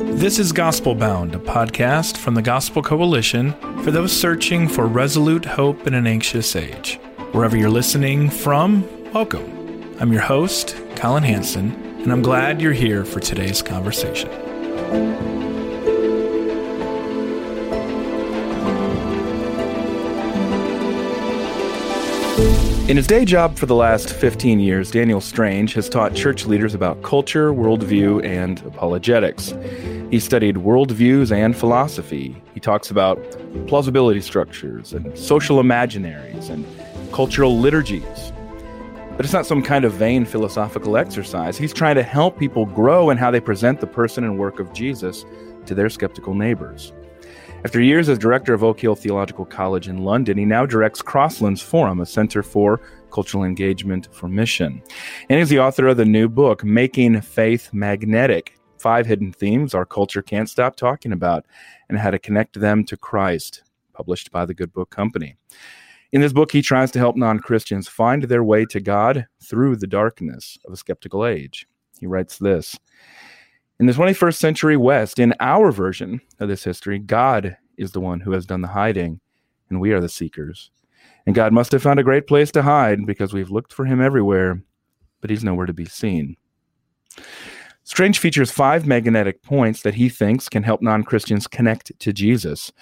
This is Gospel Bound, a podcast from the Gospel Coalition for those searching for resolute hope in an anxious age. Wherever you're listening from, welcome. I'm your host, Collin Hansen, and I'm glad you're here for today's conversation. In his day job for the last 15 years, Daniel Strange has taught church leaders about culture, worldview, and apologetics. He studied worldviews and philosophy. He talks about plausibility structures and social imaginaries and cultural liturgies. But it's not some kind of vain philosophical exercise. He's trying to help people grow in how they present the person and work of Jesus to their skeptical neighbors. After years as director of Oak Hill Theological College in London, he now directs Crosslands Forum, a center for cultural engagement for mission. And he's the author of the new book, Making Faith Magnetic Five Hidden Themes Our Culture Can't Stop Talking About, and How to Connect Them to Christ, published by the Good Book Company. In this book, he tries to help non Christians find their way to God through the darkness of a skeptical age. He writes this in the 21st century West, in our version of this history, God is the one who has done the hiding, and we are the seekers. And God must have found a great place to hide because we've looked for him everywhere, but he's nowhere to be seen. Strange features five magnetic points that he thinks can help non Christians connect to Jesus.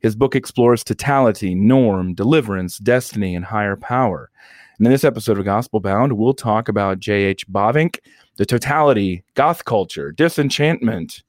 His book explores totality, norm, deliverance, destiny, and higher power. And in this episode of Gospel Bound, we'll talk about J.H. Bavinck, the totality, goth culture, disenchantment,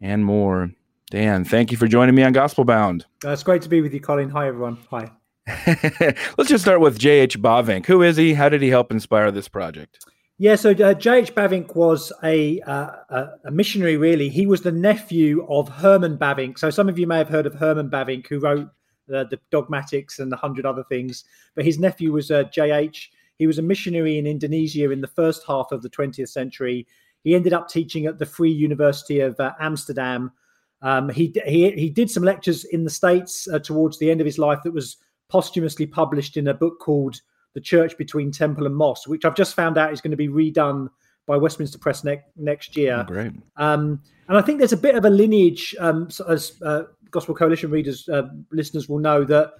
and more. Dan, thank you for joining me on Gospel Bound. Uh, it's great to be with you, Collin. Hi, everyone. Hi. Let's just start with J.H. Bavinck. Who is he? How did he help inspire this project? Yeah, so uh, J.H. Bavinck was a, uh, a missionary, really. He was the nephew of Herman Bavinck. So some of you may have heard of Herman Bavinck, who wrote uh, the Dogmatics and a hundred other things. But his nephew was uh, J.H. He was a missionary in Indonesia in the first half of the 20th century. He ended up teaching at the Free University of uh, Amsterdam. Um, he, he he did some lectures in the States uh, towards the end of his life that was posthumously published in a book called The Church Between Temple and Mosque, which I've just found out is going to be redone by Westminster Press ne- next year. Oh, great. Um, and I think there's a bit of a lineage, um, as uh, Gospel Coalition readers, uh, listeners will know that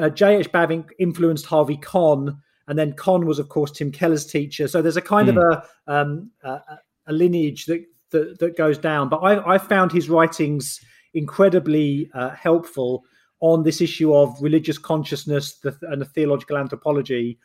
uh, J.H. Bavinck influenced Harvey Conn, and then Conn was, of course, Tim Keller's teacher. So there's a kind mm. of hmm. a, um, a, a lineage that, that, that goes down. But I, I found his writings incredibly uh, helpful on this issue of religious consciousness and the theological anthropology.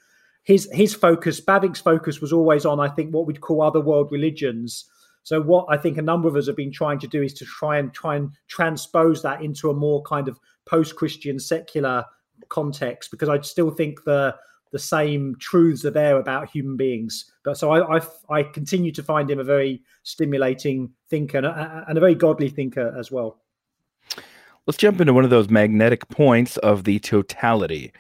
His his focus, Bavinck's focus, was always on, I think, what we'd call other world religions so what I think a number of us have been trying to do is to try and try and transpose that into a more kind of post-Christian secular context, because I still think the the same truths are there about human beings. But so I I, I continue to find him a very stimulating thinker and a, and a very godly thinker as well. Let's jump into one of those magnetic points of the totality.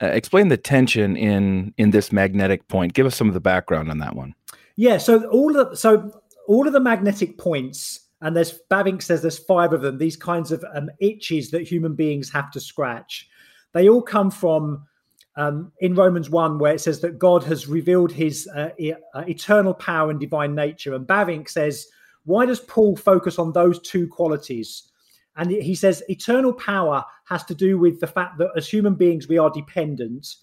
Uh, explain the tension in in this magnetic point. Give us some of the background on that one. Yeah, so all of so all of the magnetic points, and there's Bavinck says there's five of them. These kinds of um, itches that human beings have to scratch. They all come from um, in Romans 1, where it says that God has revealed his uh, e- uh, eternal power and divine nature. And Bavinck says, why does Paul focus on those two qualities? And he says, eternal power has to do with the fact that as human beings, we are dependent.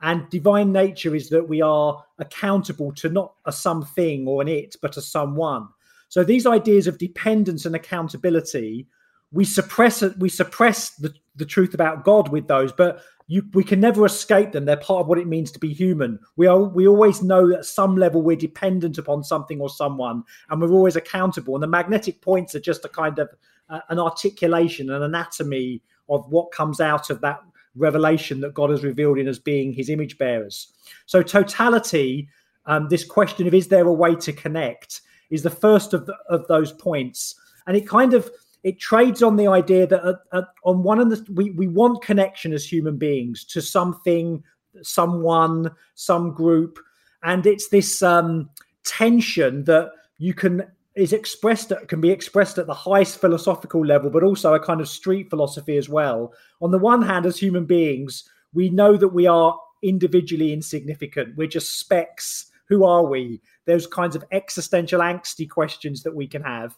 And divine nature is that we are accountable to not a something or an it, but a someone. So these ideas of dependence and accountability, we suppress it we suppress the, the truth about God with those, but you, we can never escape them. They're part of what it means to be human. We are we always know that at some level we're dependent upon something or someone, and we're always accountable. And the magnetic points are just a kind of uh, an articulation, an anatomy of what comes out of that revelation that God has revealed in us being his image bearers. So, totality, um, this question of is there a way to connect, is the first of, the, of those points. And it kind of it trades on the idea that uh, uh, on one of the we, we want connection as human beings to something someone some group. And it's this um, tension that you can is expressed can be expressed at the highest philosophical level but also a kind of street philosophy as well. On the one hand as human beings we know that we are individually insignificant. We're just specks. Who are we? Those kinds of existential angsty questions that we can have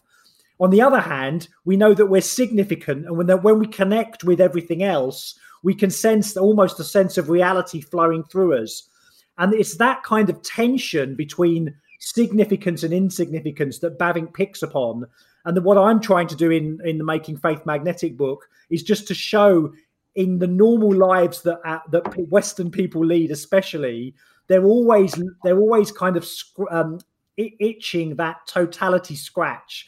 on the other hand we know that we're significant and when, when we connect with everything else we can sense almost a sense of reality flowing through us and it's that kind of tension between significance and insignificance that Bavinck picks upon. And that what I'm trying to do in, in the Making Faith Magnetic book is just to show in the normal lives that uh, that Western people lead, especially, they're always they're always kind of um, itching that totality scratch.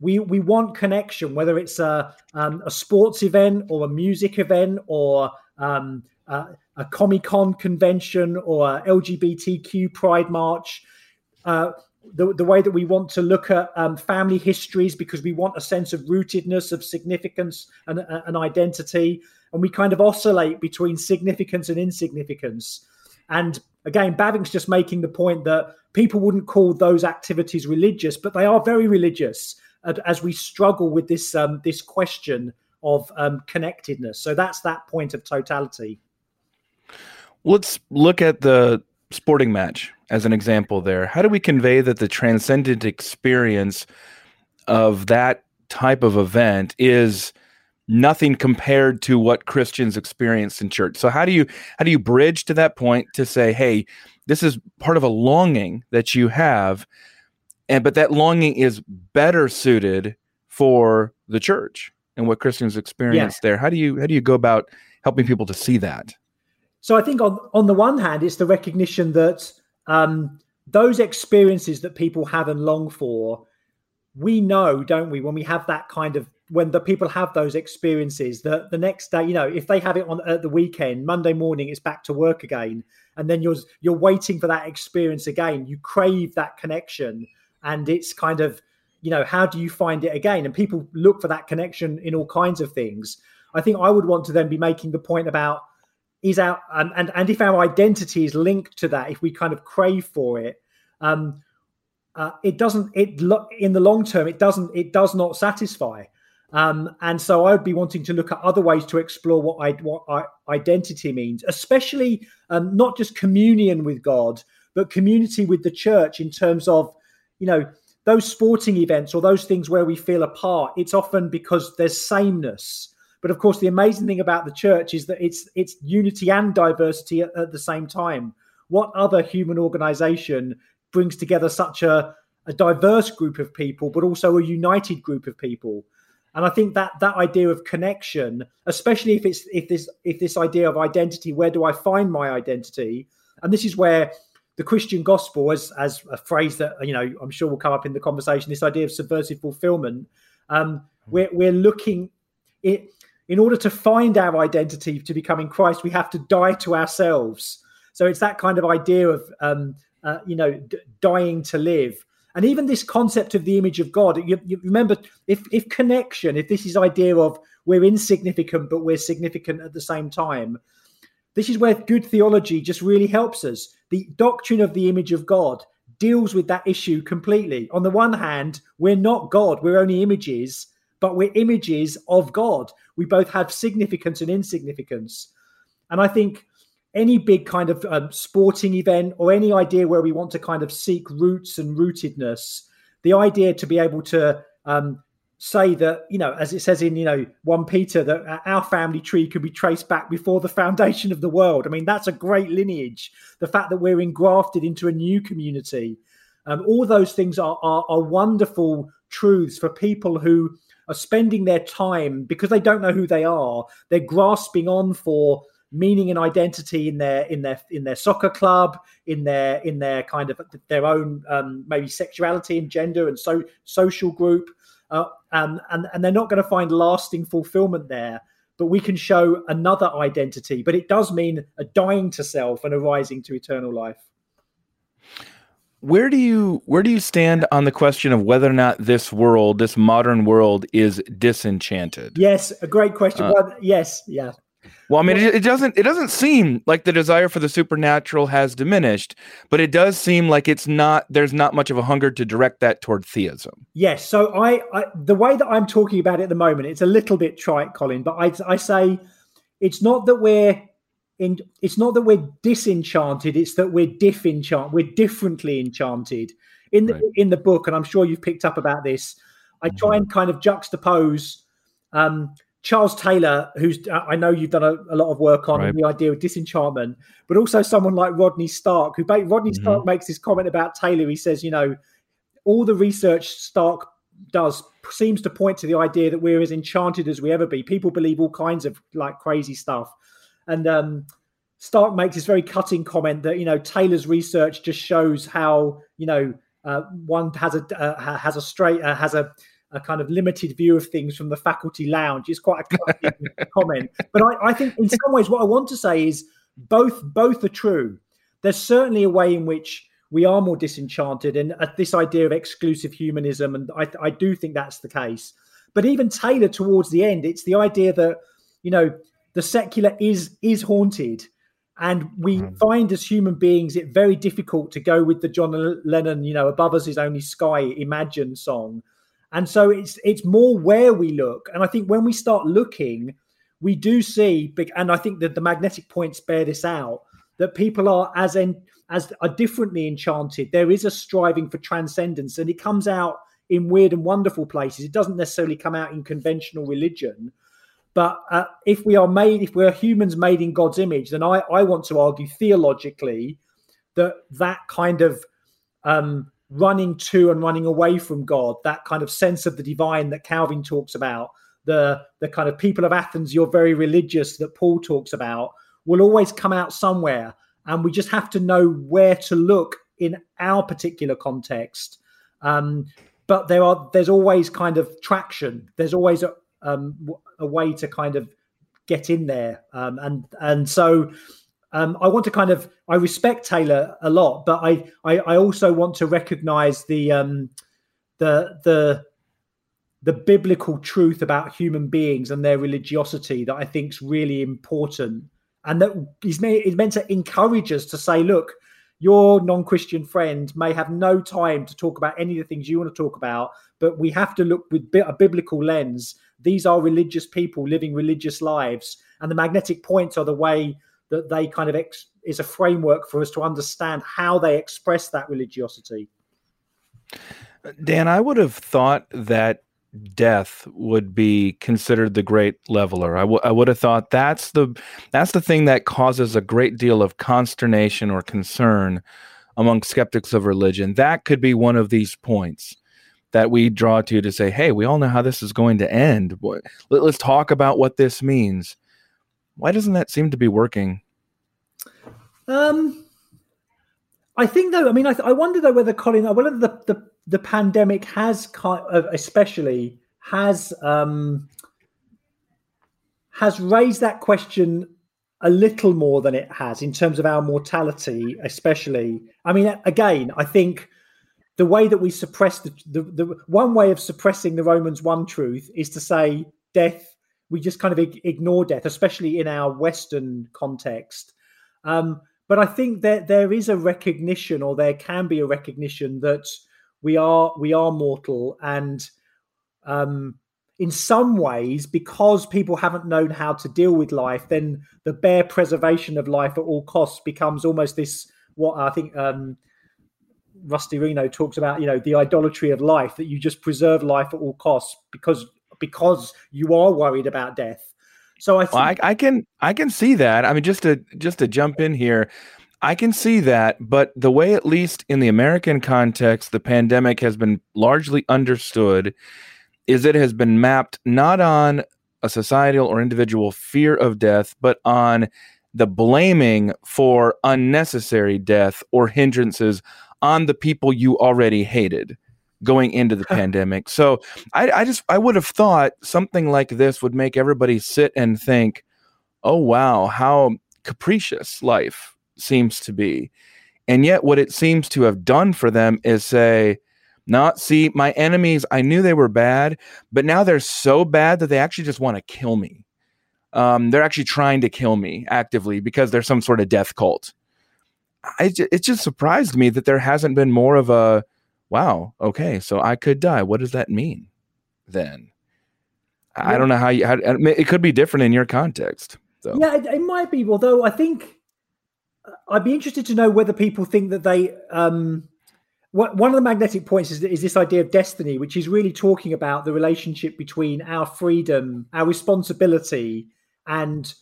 We we want connection, whether it's a um, a sports event or a music event or um, uh, a Comic Con convention or a LGBTQ Pride March. Uh, the, the way that we want to look at um, family histories because we want a sense of rootedness, of significance, and uh, an identity. And we kind of oscillate between significance and insignificance. And again, Bavinck's just making the point that people wouldn't call those activities religious, but they are very religious as we struggle with this um, this question of um, connectedness. So that's that point of totality. Let's look at the sporting match as an example there. How do we convey that the transcendent experience of that type of event is nothing compared to what Christians experience in church? So how do you how do you bridge to that point to say, "Hey, this is part of a longing that you have and but that longing is better suited for the church and what Christians experience yeah. there." How do you how do you go about helping people to see that? So I think on on the one hand, it's the recognition that um, those experiences that people have and long for, we know, don't we, when we have that kind of when the people have those experiences that the next day, you know, if they have it on at the weekend, Monday morning, it's back to work again, and then you're you're waiting for that experience again. You crave that connection, and it's kind of, you know, how do you find it again? And people look for that connection in all kinds of things. I think I would want to then be making the point about is our and, and and if our identity is linked to that, if we kind of crave for it, um, uh, it doesn't. It look in the long term, it doesn't. It does not satisfy. Um, and so I would be wanting to look at other ways to explore what I, what I, identity means, especially um, not just communion with God, but community with the church in terms of, you know, those sporting events or those things where we feel apart. It's often because there's sameness. But of course, the amazing thing about the church is that it's it's unity and diversity at, at the same time. What other human organization brings together such a, a diverse group of people, but also a united group of people? And I think that that idea of connection, especially if it's if this if this idea of identity, where do I find my identity? And this is where the Christian gospel, as as a phrase that you know I'm sure will come up in the conversation, this idea of subversive fulfillment. Um, we're we're looking it in order to find our identity to become in Christ, we have to die to ourselves. So it's that kind of idea of, um, uh, you know, d- dying to live. And even this concept of the image of God, you, you remember, if, if connection, if this is idea of we're insignificant, but we're significant at the same time, this is where good theology just really helps us. The doctrine of the image of God deals with that issue completely. On the one hand, we're not God, we're only images but we're images of God. We both have significance and insignificance. And I think any big kind of um, sporting event or any idea where we want to kind of seek roots and rootedness, the idea to be able to um, say that, you know, as it says in, you know, 1 Peter, that our family tree could be traced back before the foundation of the world. I mean, that's a great lineage. The fact that we're engrafted into a new community. Um, all those things are, are, are wonderful truths for people who are spending their time because they don't know who they are. They're grasping on for meaning and identity in their in their in their soccer club, in their in their kind of their own um, maybe sexuality and gender and so social group, uh, um, and and they're not going to find lasting fulfillment there. but we can show another identity. But it does mean a dying to self and a rising to eternal life. Where do you where do you stand on the question of whether or not this world, this modern world, is disenchanted? Yes, a great question. Uh, well, yes, yeah. Well, I mean, it, it, doesn't it doesn't seem like the desire for the supernatural has diminished, but it does seem like it's not. There's not much of a hunger to direct that toward theism. Yes. So I, I the way that I'm talking about it at the moment, it's a little bit trite, Collin, but I, I say it's not that we're in. It's not that we're disenchanted. It's that we're diff enchanted. We're differently enchanted in the right. in the book, and I'm sure you've picked up about this. I try mm-hmm. and kind of juxtapose. Um, Charles Taylor, who's I know you've done a, a lot of work on right. the idea of disenchantment, but also someone like Rodney Stark, who Rodney mm-hmm. Stark makes this comment about Taylor. He says, you know, all the research Stark does seems to point to the idea that we're as enchanted as we ever be. People believe all kinds of like crazy stuff, and um, Stark makes this very cutting comment that you know Taylor's research just shows how you know uh, one has a uh, has a straight uh, has a a kind of limited view of things from the faculty lounge is quite a comment. But I, I, think in some ways what I want to say is both both are true. There's certainly a way in which we are more disenchanted and uh, this idea of exclusive humanism, and I, I do think that's the case. But even Taylor towards the end, it's the idea that you know the secular is is haunted. And we mm. find as human beings it very difficult to go with the John Lennon, you know, above us is only sky, imagine song and so it's it's more where we look. And I think when we start looking, we do see and I think that the magnetic points bear this out that people are as en, as are differently enchanted. There is a striving for transcendence, and it comes out in weird and wonderful places. It doesn't necessarily come out in conventional religion. But uh, if we are made, if we're humans made in God's image, then I, I want to argue theologically that that kind of um, running to and running away from God, that kind of sense of the divine that Calvin talks about, the the kind of people of Athens, you're very religious that Paul talks about, will always come out somewhere. And we just have to know where to look in our particular context. Um, but there are there's always kind of traction. There's always a, um, a way to kind of get in there, um, and and so um, I want to kind of I respect Taylor a lot, but I I, I also want to recognize the um, the the the biblical truth about human beings and their religiosity that I think is really important, and that is meant, is meant to encourage us to say, look, your non-Christian friend may have no time to talk about any of the things you want to talk about, but we have to look with a biblical lens. These are religious people living religious lives, and the magnetic points are the way that they kind of ex- is a framework for us to understand how they express that religiosity. Dan, I would have thought that death would be considered the great leveler. I, w- I would have thought that's the that's the thing that causes a great deal of consternation or concern among skeptics of religion. That could be one of these points that we draw to to say, "Hey, we all know how this is going to end. Let's talk about what this means." Why doesn't that seem to be working? Um, I think though. I mean, I, I wonder though whether Collin, whether the the, the pandemic has kind of, especially has um has raised that question a little more than it has in terms of our mortality, especially. I mean, again, I think the way that we suppress the, the, the one way of suppressing the Romans one truth is to say death we just kind of ignore death, especially in our Western context. Um, but I think that there is a recognition, or there can be a recognition that we are we are mortal, and um, in some ways, because people haven't known how to deal with life, then the bare preservation of life at all costs becomes almost this what I think um, Rusty Reno talks about. You know, the idolatry of life that you just preserve life at all costs because because you are worried about death. So I, think- well, I, I can I can see that. I mean, just to just to jump in here, I can see that, but the way, at least in the American context, the pandemic has been largely understood is it has been mapped not on a societal or individual fear of death, but on the blaming for unnecessary death or hindrances on the people you already hated. Going into the pandemic. So I, I just I would have thought something like this would make everybody sit and think, "Oh wow, how capricious life seems to be." And yet, what it seems to have done for them is say, "Not see my enemies. I knew they were bad, but now they're so bad that they actually just want to kill me. Um, they're actually trying to kill me actively because they're some sort of death cult." I, it just surprised me that there hasn't been more of a wow, okay, so I could die. What does that mean then? I don't know how you. How, it could be different in your context. So. Yeah, it, it, might be. Although I think uh, I'd be interested to know whether people think that they. Um, what, one of the magnetic points is, is this idea of destiny, which is really talking about the relationship between our freedom, our responsibility, and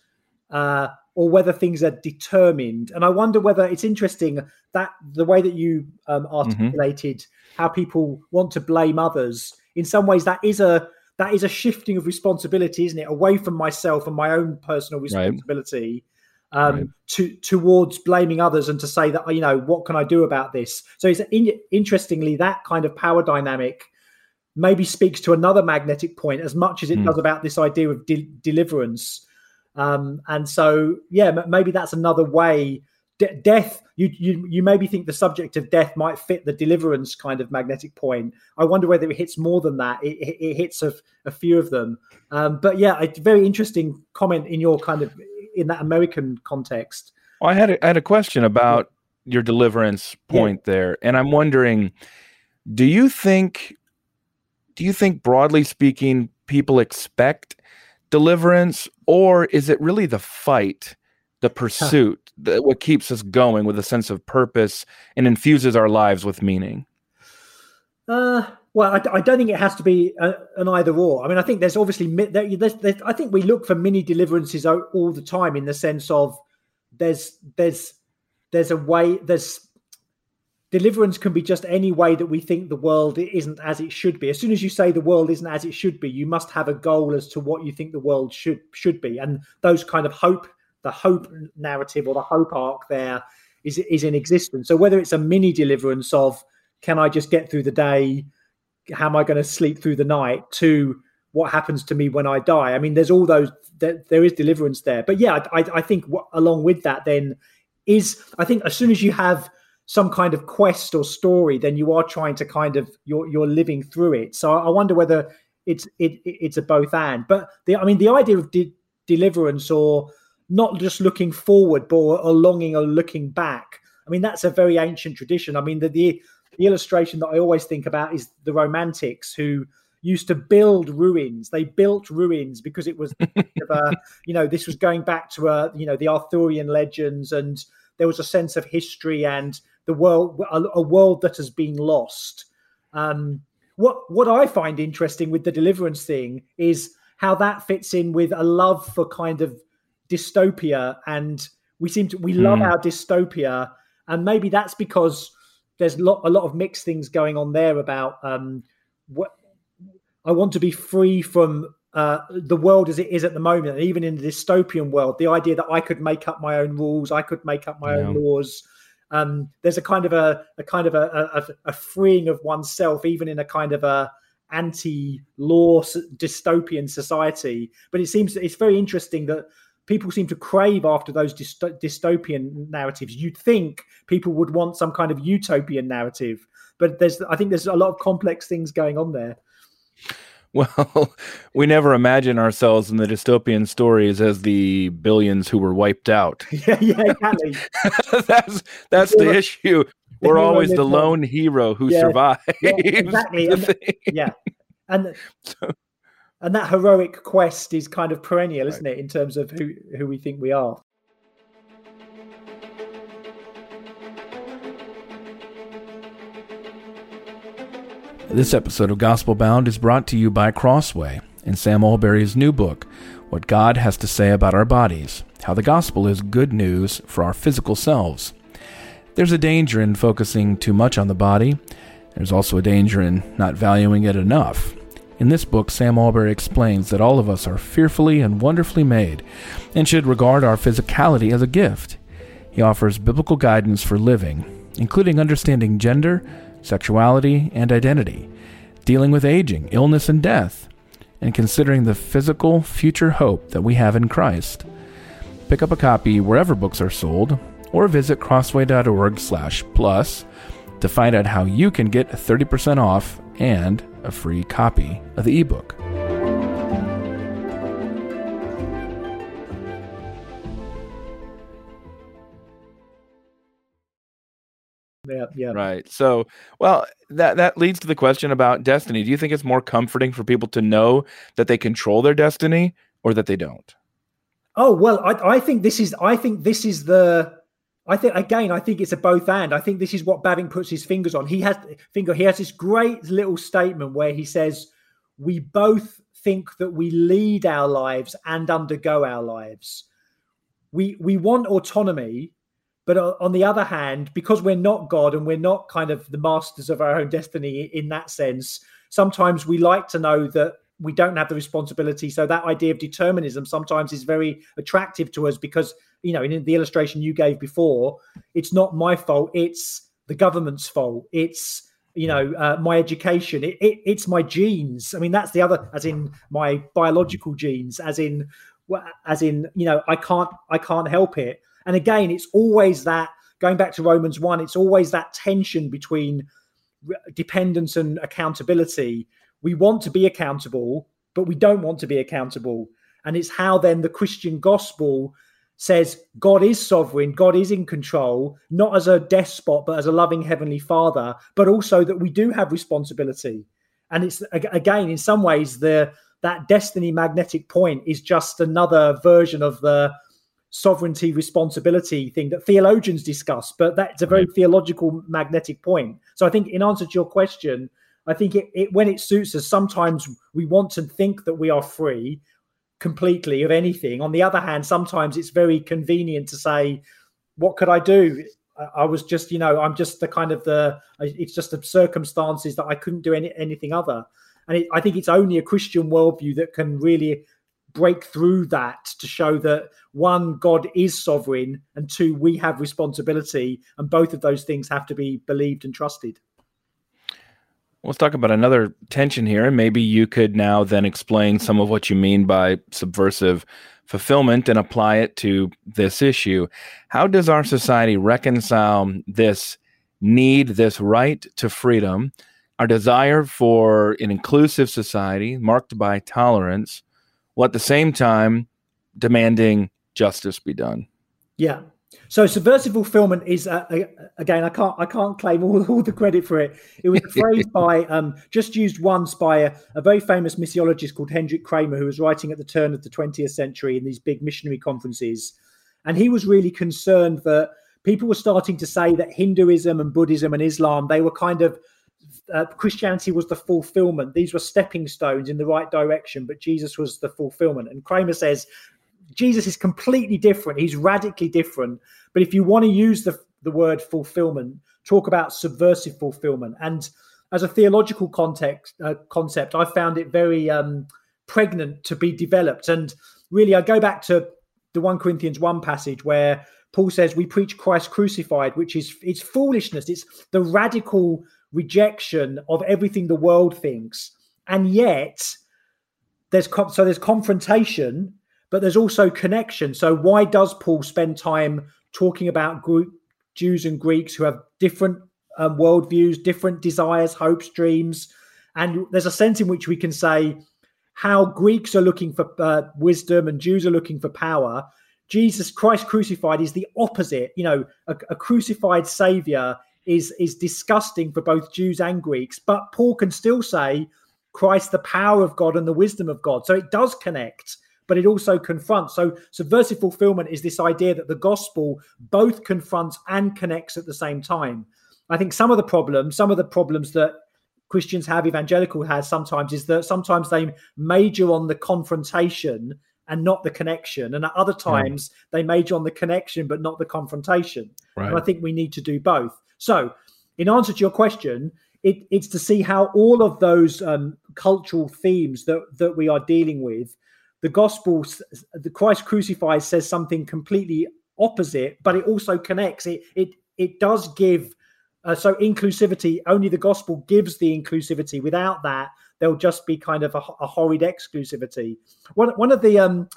uh, or whether things are determined. And I wonder whether it's interesting that the way that you um, mm-hmm. articulated mm-hmm. how people want to blame others. In some ways, that is a that is a shifting of responsibility, isn't it? Away from myself and my own personal responsibility. Right. Um, right. to towards blaming others and to say that you know what can I do about this? So it's in, interestingly that kind of power dynamic maybe speaks to another magnetic point as much as it mm. does about this idea of de- deliverance um, and so, yeah, maybe that's another way. De- death, you, you you maybe think the subject of death might fit the deliverance kind of magnetic point. I wonder whether it hits more than that. It, it, it hits a, a, few of them. Um, but yeah, a very interesting comment in your kind of in that American context. Well, I had a, I had a question about your deliverance point yeah. there, and I'm wondering, do you think, do you think broadly speaking, people expect deliverance, or is it really the fight, the pursuit, that what keeps us going with a sense of purpose and infuses our lives with meaning? Uh, well, I, I, don't think it has to be a, an either or. I mean, I think there's obviously there's, there's, I think we look for mini deliverances all the time in the sense of there's there's there's a way there's deliverance can be just any way that we think the world isn't as it should be. As soon as you say the world isn't as it should be you must have a goal as to what you think the world should should be. And those kind of hope the hope narrative or the hope arc there is is in existence. So whether it's a mini deliverance of can i just get through the day? How am i going to sleep through the night? to what happens to me when i die? I mean there's all those there, there is deliverance there. But yeah i, I think along with that then is i think as soon as you have some kind of quest or story, then you are trying to kind of you're you're living through it. So I wonder whether it's it, it's a both and. But the I mean the idea of de- deliverance or not just looking forward, but a longing or looking back. I mean that's a very ancient tradition. I mean the, the the illustration that I always think about is the Romantics who used to build ruins. They built ruins because it was, uh, a, you know, this was going back to a, you know, the Arthurian legends, and there was a sense of history and the world a, a world that has been lost. Um, what what I find interesting with the deliverance thing is how that fits in with a love for kind of dystopia, and we seem to we mm. love our dystopia, and maybe that's because there's lot, a lot of mixed things going on there about um, what I want to be free from uh, the world as it is at the moment, and even in the dystopian world, the idea that I could make up my own rules, I could make up my yeah. own laws, um, there's a kind of a, a kind of a, a, a, freeing of oneself, even in a kind of a anti-law dystopian society. But it seems it's very interesting that people seem to crave after those dystopian narratives. You'd think people would want some kind of utopian narrative, but there's I think there's a lot of complex things going on there. Well, we never imagine ourselves in the dystopian stories as the billions who were wiped out. Yeah, yeah, exactly. that's that's the, the issue. The we're always the lone hero who yeah, survives. Yeah, exactly. And, yeah, and so, and that heroic quest is kind of perennial, isn't it, in terms of who who we think we are. This episode of Gospel Bound is brought to you by Crossway and Sam Allberry's new book, What God Has to Say About Our Bodies How the Gospel is Good News for Our Physical Selves. There's a danger in focusing too much on the body. There's also a danger in not valuing it enough. In this book, Sam Allberry explains that all of us are fearfully and wonderfully made and should regard our physicality as a gift. He offers biblical guidance for living, including understanding gender, sexuality, and identity, dealing with aging, illness, and death, and considering the physical future hope that we have in Christ. Pick up a copy wherever books are sold, or visit crossway.org/plus to find out how you can get 30% off and a free copy of the ebook. Yeah, yeah. Right. So, well, that that leads to the question about destiny. Do you think it's more comforting for people to know that they control their destiny or that they don't? Oh well, I, I think this is I think this is the I think again I think it's a both and. I think this is what Bavinck puts his fingers on. He has finger. He has this great little statement where he says, "We both think that we lead our lives and undergo our lives. We we want autonomy." But on the other hand, because we're not God and we're not kind of the masters of our own destiny in that sense, sometimes we like to know that we don't have the responsibility. So that idea of determinism sometimes is very attractive to us because, you know, in the illustration you gave before, it's not my fault, it's the government's fault. It's you know uh, my education it, it, it's my genes i mean that's the other as in my biological genes as in as in you know i can't i can't help it and again, it's always that going back to Romans 1, it's always that tension between dependence and accountability. We want to be accountable, but we don't want to be accountable. And it's how then the Christian gospel says God is sovereign, God is in control, not as a despot, but as a loving heavenly father, but also that we do have responsibility. And it's again, in some ways, the that destiny magnetic point is just another version of the sovereignty responsibility thing that theologians discuss but that's a very right. theological magnetic point so i think in answer to your question i think it, it, when it suits us sometimes we want to think that we are free completely of anything on the other hand sometimes it's very convenient to say what could i do I was just, you know, I'm just the kind of the, it's just the circumstances that I couldn't do any, anything other. And it, I think it's only a Christian worldview that can really break through that to show that one god is sovereign and two we have responsibility and both of those things have to be believed and trusted. Let's talk about another tension here and maybe you could now then explain some of what you mean by subversive fulfillment and apply it to this issue. How does our society reconcile this need this right to freedom our desire for an inclusive society marked by tolerance while at the same time demanding justice be done. Yeah. So subversive fulfillment is uh, again I can't I can't claim all, all the credit for it. It was phrased by um, just used once by a, a, very famous missiologist called Hendrik Kraemer who was writing at the turn of the 20th century in these big missionary conferences, and he was really concerned that people were starting to say that Hinduism and Buddhism and Islam they were kind of uh, Christianity was the fulfillment. These were stepping stones in the right direction, but Jesus was the fulfillment. And Kraemer says Jesus is completely different. He's radically different. But if you want to use the, the word fulfillment, talk about subversive fulfillment. And as a theological context uh, concept, I found it very um, pregnant to be developed. And really, I go back to the 1 Corinthians 1 passage where Paul says we preach Christ crucified, which is it's foolishness. It's the radical rejection of everything the world thinks, and yet there's so there's confrontation, but there's also connection. So why does Paul spend time talking about group Jews and Greeks who have different um, worldviews, different desires, hopes, dreams, and there's a sense in which we can say how Greeks are looking for uh, wisdom and Jews are looking for power. Jesus Christ crucified is the opposite. You know, a, a crucified savior is is disgusting for both Jews and Greeks. But Paul can still say Christ, the power of God and the wisdom of God. So it does connect, but it also confronts. So subversive fulfillment is this idea that the gospel both confronts and connects at the same time. I think some of the problems, some of the problems that Christians have, evangelical has sometimes, is that sometimes they major on the confrontation and not the connection. And at other times, they major on the connection but not the confrontation. Right. And I think we need to do both. So, in answer to your question, it, it's to see how all of those um, cultural themes that that we are dealing with, the gospel, the Christ crucified says something completely opposite, but it also connects. It it it does give Uh, so inclusivity, only the gospel gives the inclusivity. Without that, there'll just be kind of a, a horrid exclusivity. One one of the um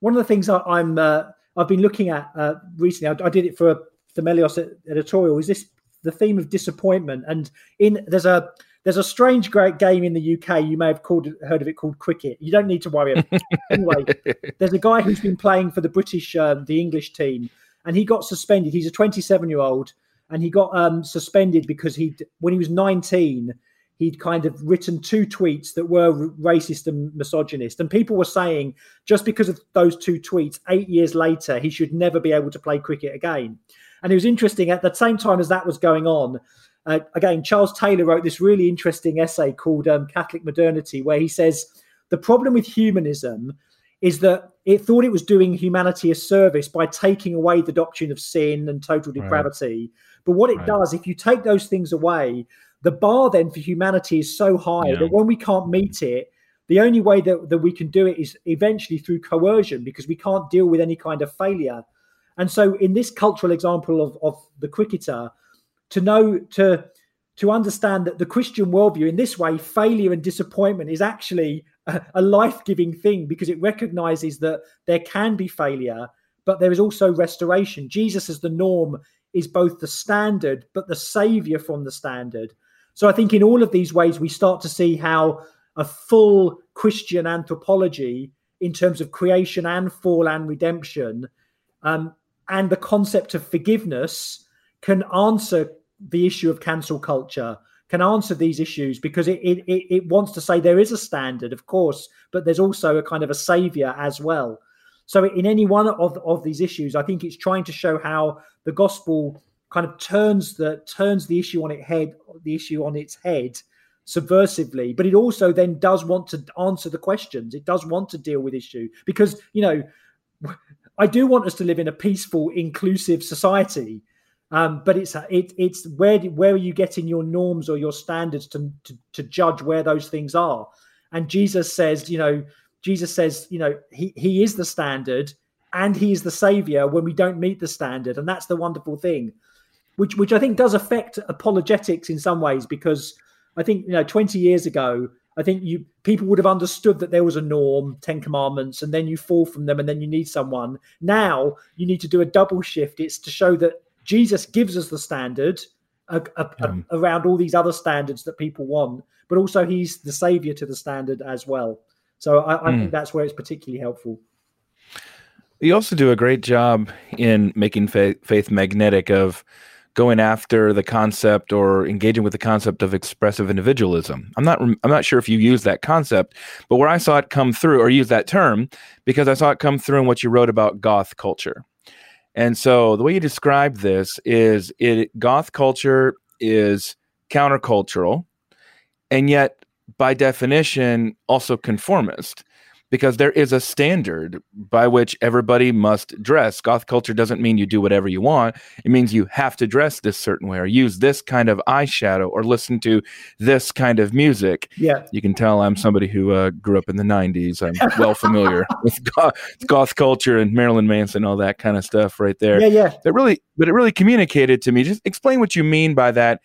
one of the things I, am uh, I've been looking at uh, recently. I, I, did it for a Themelios editorial. Is this the theme of disappointment? And in there's a there's a strange great game in the UK. You may have called heard of it called cricket. You don't need to worry. anyway, there's a guy who's been playing for the British, um, the English team, and he got suspended. He's a 27 year old, and he got um, suspended because he when he was 19 he'd kind of written two tweets that were racist and misogynist. And people were saying just because of those two tweets, eight years later, he should never be able to play cricket again. And it was interesting at the same time as that was going on. Uh, again, Charles Taylor wrote this really interesting essay called um, Catholic Modernity, where he says the problem with humanism is that it thought it was doing humanity a service by taking away the doctrine of sin and total depravity. Right. But what it right. does, if you take those things away, the bar then for humanity is so high yeah. that when we can't meet it, the only way that, that we can do it is eventually through coercion because we can't deal with any kind of failure. And so, in this cultural example of, of the cricketer, to know to to understand that the Christian worldview in this way, failure and disappointment is actually a, a life giving thing because it recognizes that there can be failure, but there is also restoration. Jesus, as the norm, is both the standard but the savior from the standard. So I think in all of these ways, we start to see how a full Christian anthropology, in terms of creation and fall and redemption, um, and the concept of forgiveness, can answer the issue of cancel culture, can answer these issues because it, it, it wants to say there is a standard, of course, but there's also a kind of a savior as well. So in any one of, of these issues, I think it's trying to show how the gospel kind of turns the turns the issue on its head, the issue on its head subversively, but it also then does want to answer the questions. It does want to deal with issue because you know I do want us to live in a peaceful, inclusive society. Um, but it's it, it's where where are you getting your norms or your standards to, to to judge where those things are? And Jesus says, you know, Jesus says, you know, he he is the standard and he is the savior when we don't meet the standard, and that's the wonderful thing which which I think does affect apologetics in some ways because I think you know 20 years ago I think you people would have understood that there was a norm, Ten Commandments, and then you fall from them, and then you need someone. Now you need to do a double shift. It's to show that Jesus gives us the standard a, a, a, around all these other standards that people want, but also He's the savior to the standard as well. So I, I mm. think hmm. that's where it's particularly helpful. You also do a great job in making faith, faith magnetic of going after the concept or engaging with the concept of expressive individualism. I'm not I'm not sure if you use that concept, but where I saw it come through or use that term because I saw it come through in what you wrote about goth culture. And so the way you describe this is it goth culture is countercultural and yet by definition also conformist because there is a standard by which everybody must dress. Goth culture doesn't mean you do whatever you want. It means you have to dress this certain way or use this kind of eyeshadow or listen to this kind of music. Yeah. You can tell I'm somebody who uh, grew up in the 90s. I'm well familiar with goth, goth, culture and Marilyn Manson, all that kind of stuff right there. Yeah, yeah. It really, but it really communicated to me. Just explain what you mean by that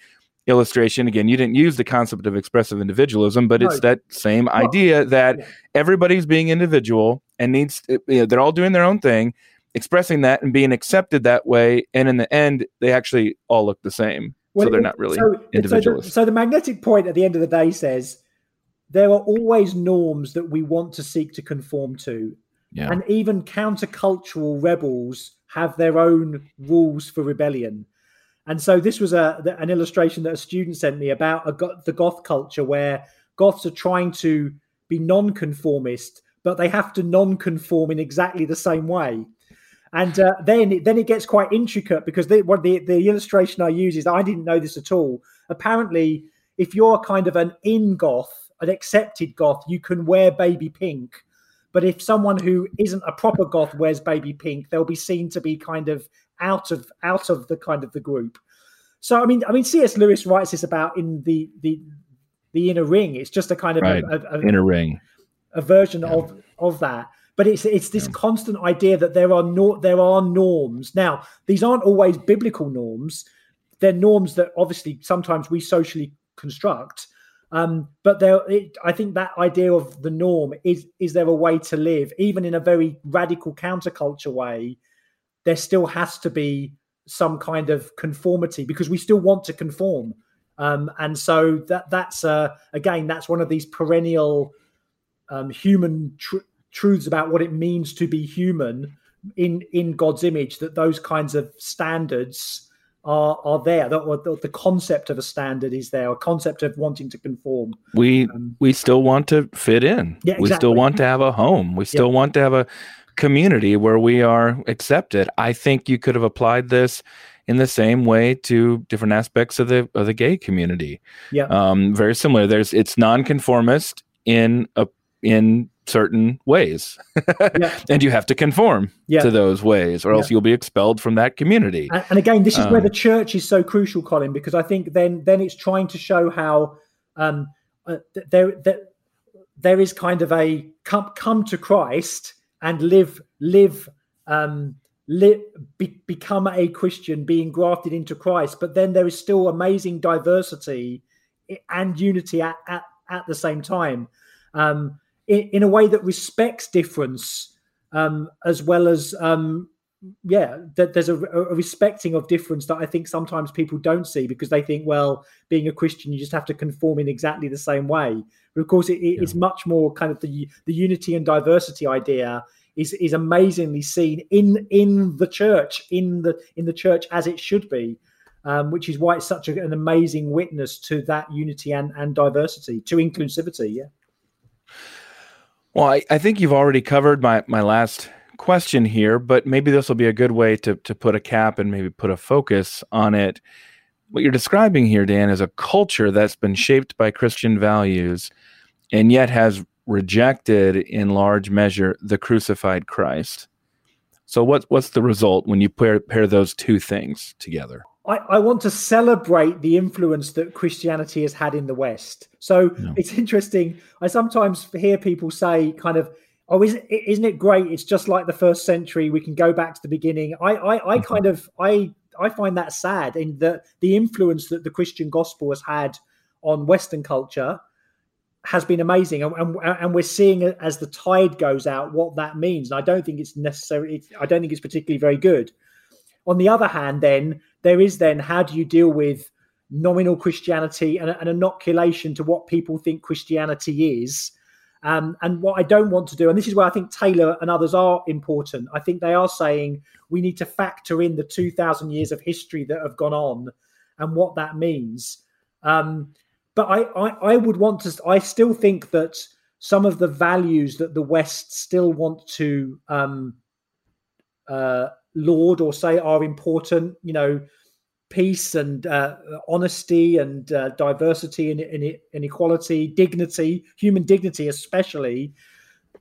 illustration. Again you didn't use the concept of expressive individualism but it's that same well, idea that yeah. everybody's being individual and needs eh, you know, they're all doing their own thing expressing that and being accepted that way and in the end they actually all look the same. Well, so they're not really so, individualists so the, so the magnetic point at the end of the day says there are always norms that we want to seek to conform to. Yeah. and even countercultural rebels have their own rules for rebellion and so this was a an illustration that a student sent me about a, the goth culture where goths are trying to be non-conformist, but they have to non-conform in exactly the same way. And uh, then it, then it gets quite intricate because the the illustration I use is I didn't know this at all. Apparently, if you're kind of an in goth, an accepted goth, you can wear baby pink. But if someone who isn't a proper goth wears baby pink, they'll be seen to be kind of out of out of the kind of the group. So I mean, I mean, C.S. Lewis writes this about in the the the inner ring. It's just a kind of right. a, a, a, inner ring, a version yeah. of of that. But it's it's this yeah. constant idea that there are no, there are norms. Now these aren't always biblical norms. they're norms that obviously sometimes we socially construct. Um, but there, it, I think that idea of the norm is is there a way to live, even in a very radical counterculture way? There still has to be some kind of conformity because we still want to conform, um, and so that that's uh, again that's one of these perennial um, human tr- truths about what it means to be human in in God's image. That those kinds of standards are are there. The, the, the, concept of a standard is there. A concept of wanting to conform. We um, we still want to fit in. Yeah, exactly. We still want to have a home. We still yeah. want to have a community where we are accepted. I think you could have applied this in the same way to different aspects of the of the gay community. Yeah, um, very similar. There's it's nonconformist in a in certain ways yeah. and you have to conform yeah. to those ways or else yeah. you'll be expelled from that community and, and again this is um, where the church is so crucial Collin because i think then then it's trying to show how um uh, there, there there is kind of a come come to christ and live live um live be, become a christian being grafted into christ. But then there is still amazing diversity and unity at at, at the same time. Um in, in a way that respects difference um, as well as um, yeah that there's a, a, respecting of difference that i think sometimes people don't see because they think well being a christian you just have to conform in exactly the same way but of course it, yeah. it's much more kind of the the unity and diversity idea is is amazingly seen in in the church in the in the church as it should be um, which is why it's such a, an amazing witness to that unity and and diversity to inclusivity yeah well, I, I think you've already covered my, my last question here, but maybe this will be a good way to, to put a cap and maybe put a focus on it. What you're describing here, Dan, is a culture that's been shaped by Christian values and yet has rejected in large measure the crucified Christ. So what, what's the result when you pair, pair those two things together? I, I, want to celebrate the influence that Christianity has had in the West. So yeah. it's interesting. I sometimes hear people say, kind of, "Oh, isn't isn't it great? It's just like the first century. We can go back to the beginning." I I, I mm-hmm. kind of I I find that sad in that the influence that the Christian gospel has had on Western culture has been amazing, and, and, and we're seeing as the tide goes out what that means. And I don't think it's necessarily. I don't think it's particularly very good. On the other hand, then there is then how do you deal with nominal Christianity and an inoculation to what people think Christianity is. Um, and what I don't want to do, and this is where I think Taylor and others are important, I think they are saying we need to factor in the 2,000 years of history that have gone on and what that means. Um, but I, I, I would want to, I still think that some of the values that the West still want to um, uh, laud or say are important, you know, peace and uh, honesty and uh, diversity and, equality, dignity, human dignity, especially,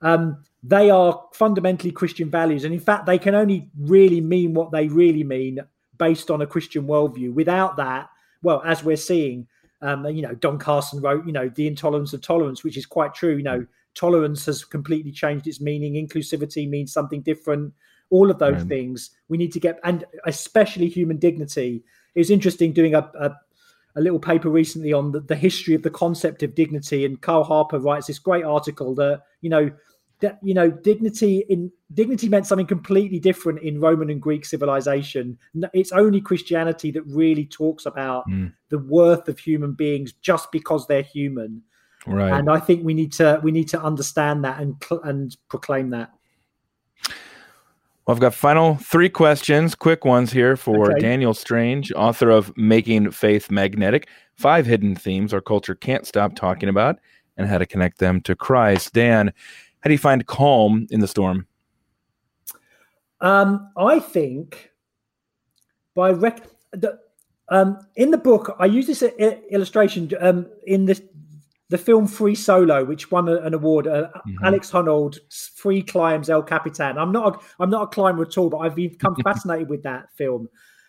um, they are fundamentally Christian values. And in fact, they can only really mean what they really mean based on a Christian worldview. Without that, well, as we're seeing, um, you know, Don Carson wrote, you know, The Intolerance of Tolerance, which is quite true. You know, tolerance has completely changed its meaning. Inclusivity means something different all of those right. things we need to get and especially human dignity it was interesting doing a, a, a little paper recently on the, the, history of the concept of dignity and kyle harper writes this great article that you know that you know dignity in dignity meant something completely different in roman and greek civilization. It's only christianity that really talks about mm. the worth of human beings just because they're human. Right. And i think we need to we need to understand that and and proclaim that well, I've got final three questions, quick ones here for okay. Daniel Strange, author of Making Faith Magnetic Five Hidden Themes Our Culture Can't Stop Talking About, and How to Connect Them to Christ. Dan, how do you find calm in the storm? Um, I think by rec- the, um, in the book, I use this illustration um, in this the film Free Solo, which won an award, uh, mm-hmm. Alex Honnold, Free Climbs El Capitan. I'm not a, I'm not a climber at all, but I've become fascinated with that film.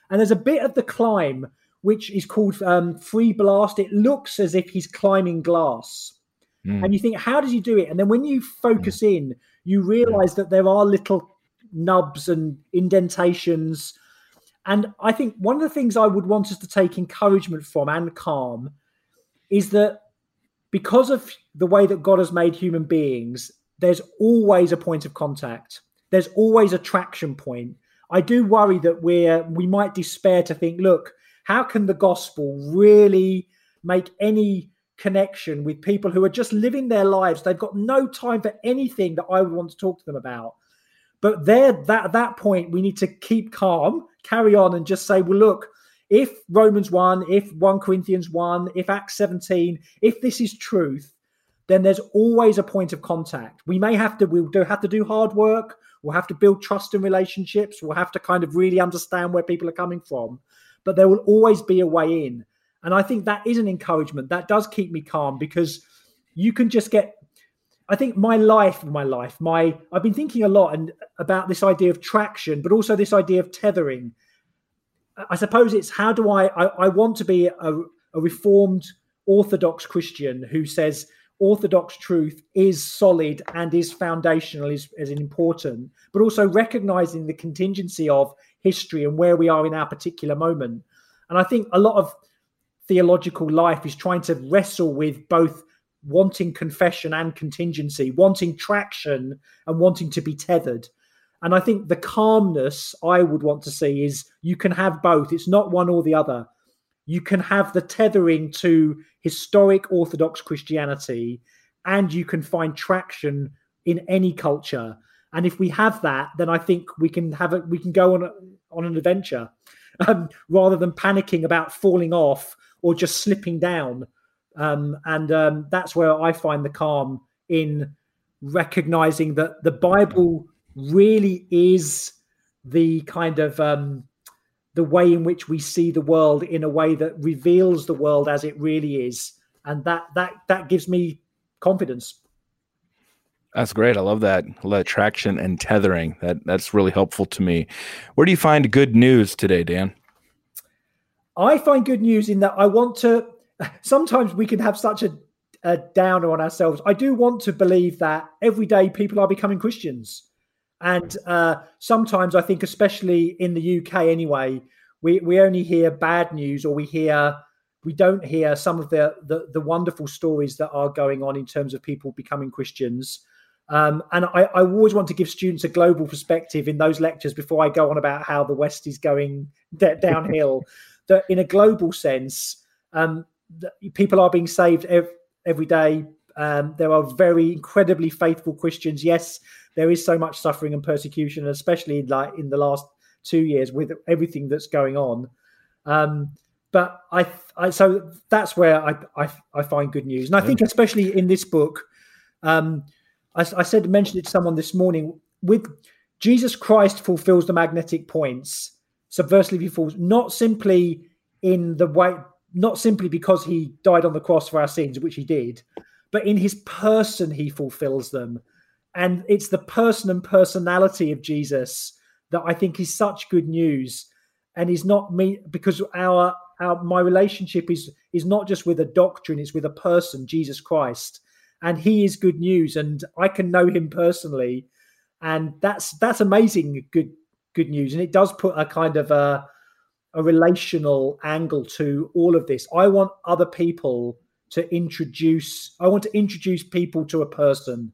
And there's a bit of the climb which is called um, Freeblast. It looks as if he's climbing glass. Mm. And you think, how does he do it? And then when you focus mm. in, you realize that there are little nubs and indentations And I think one of the things I would want us to take encouragement from and calm is that because of the way that God has made human beings, there's always a point of contact. There's always a traction point. I do worry that we're we might despair to think, look, how can the gospel really make any connection with people who are just living their lives? They've got no time for anything that I would want to talk to them about. But there, that at that point, we need to keep calm, carry on, and just say, well, look, if Romans 1, if 1 Corinthians 1, if Acts 17, if this is truth, then there's always a point of contact. We may have to, we'll do, have to do hard work. We'll have to build trust and relationships. We'll have to kind of really understand where people are coming from. But there will always be a way in. And I think that is an encouragement. That does keep me calm because you can just get I think my life, my life, my I've been thinking a lot and about this idea of traction, but also this idea of tethering. I suppose it's how do I I, I want to be a, a reformed Orthodox Christian who says Orthodox truth is solid and is foundational, is, is important, but also recognizing the contingency of history and where we are in our particular moment. And I think a lot of theological life is trying to wrestle with both wanting confession and contingency, wanting traction and wanting to be tethered. And I think the calmness I would want to see is you can have both. It's not one or the other. You can have the tethering to historic Orthodox Christianity, and you can find traction in any culture. And if we have that, then I think we can have it. We can go on a, on an adventure um, rather than panicking about falling off or just slipping down um, and um, that's where I find the calm in recognizing that the Bible really is the kind of um, the way in which we see the world in a way that reveals the world as it really is, and that that that gives me confidence. That's great. I love that. I love traction and tethering. That that's really helpful to me. Where do you find good news today, Dan? I find good news in that I want to sometimes we can have such a, a downer on ourselves. I do want to believe that every day people are becoming Christians. And uh, sometimes I think, especially in the UK anyway, we, we only hear bad news or we hear we don't hear some of the, the, the wonderful stories that are going on in terms of people becoming Christians. Um, and I, I, always want to give students a global perspective in those lectures before I go on about how the West is going downhill. that in a global sense, um, people are being saved every, every day. Um, there are very incredibly faithful Christians. Yes, there is so much suffering and persecution, especially like in the last two years with everything that's going on. Um, but I, I, so that's where I, I, I find good news, and I think especially in this book, um, I, I said mentioned it to someone this morning. With Jesus Christ fulfills the magnetic points, subversively fulfills not simply in the way not simply because he died on the cross for our sins, which he did, but in his person he fulfills them. And it's the person and personality of Jesus that I think is such good news. And is not me because our our my relationship is is not just with a doctrine, it's with a person, Jesus Christ. And he is good news. And I can know him personally. And that's that's amazing good good news. And it does put a kind of a a relational angle to all of this. I want other people to introduce, I want to introduce people to a person.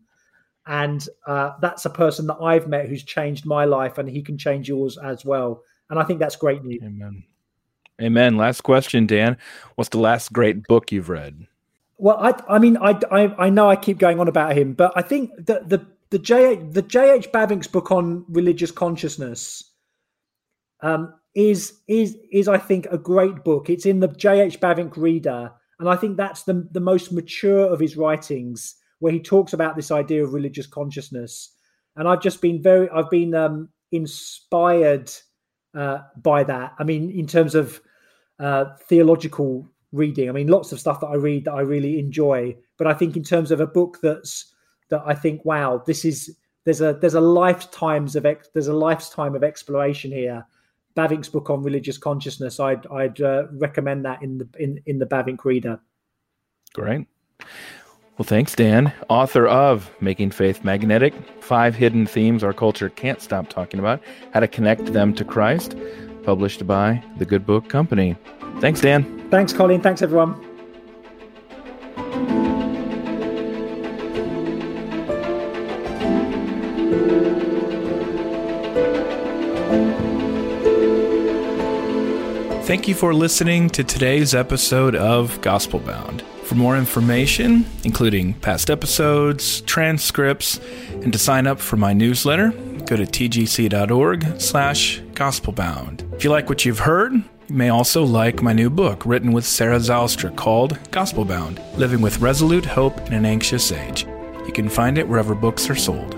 And uh, that's a person that I've met who's changed my life, and he can change yours as well. And I think that's great news. Amen. Amen. Last question, Dan. What's the last great book you've read? Well, I, I mean, I, I, I know I keep going on about him, but I think that the the J the J H Bavinck's book on religious consciousness um, is is is I think a great book. It's in the J.H. Bavinck Reader, and I think that's the the most mature of his writings, where he talks about this idea of religious consciousness. And I've just been very, I've been um, inspired uh, by that. I mean, in terms of uh, theological reading, I mean, lots of stuff that I read that I really enjoy. But I think in terms of a book that's that I think, wow, this is there's a there's a lifetimes of ex, there's a lifetime of exploration here Bavinck's book on religious consciousness. I'd I'd uh, recommend that in the in in the Bavinck Reader. Great. Well, thanks, Dan, author of Making Faith Magnetic Five Hidden Themes Our Culture Can't Stop Talking About, How to Connect Them to Christ. published by the Good Book Company. Thanks, Dan. Thanks, Collin. Thanks, everyone. Thank you for listening to today's episode of Gospelbound. For more information, including past episodes, transcripts, and to sign up for my newsletter, go to tgc.org slash gospelbound. If you like what you've heard, you may also like my new book written with Sarah Zylstra called Gospelbound, Living with Resolute Hope in an Anxious Age. You can find it wherever books are sold.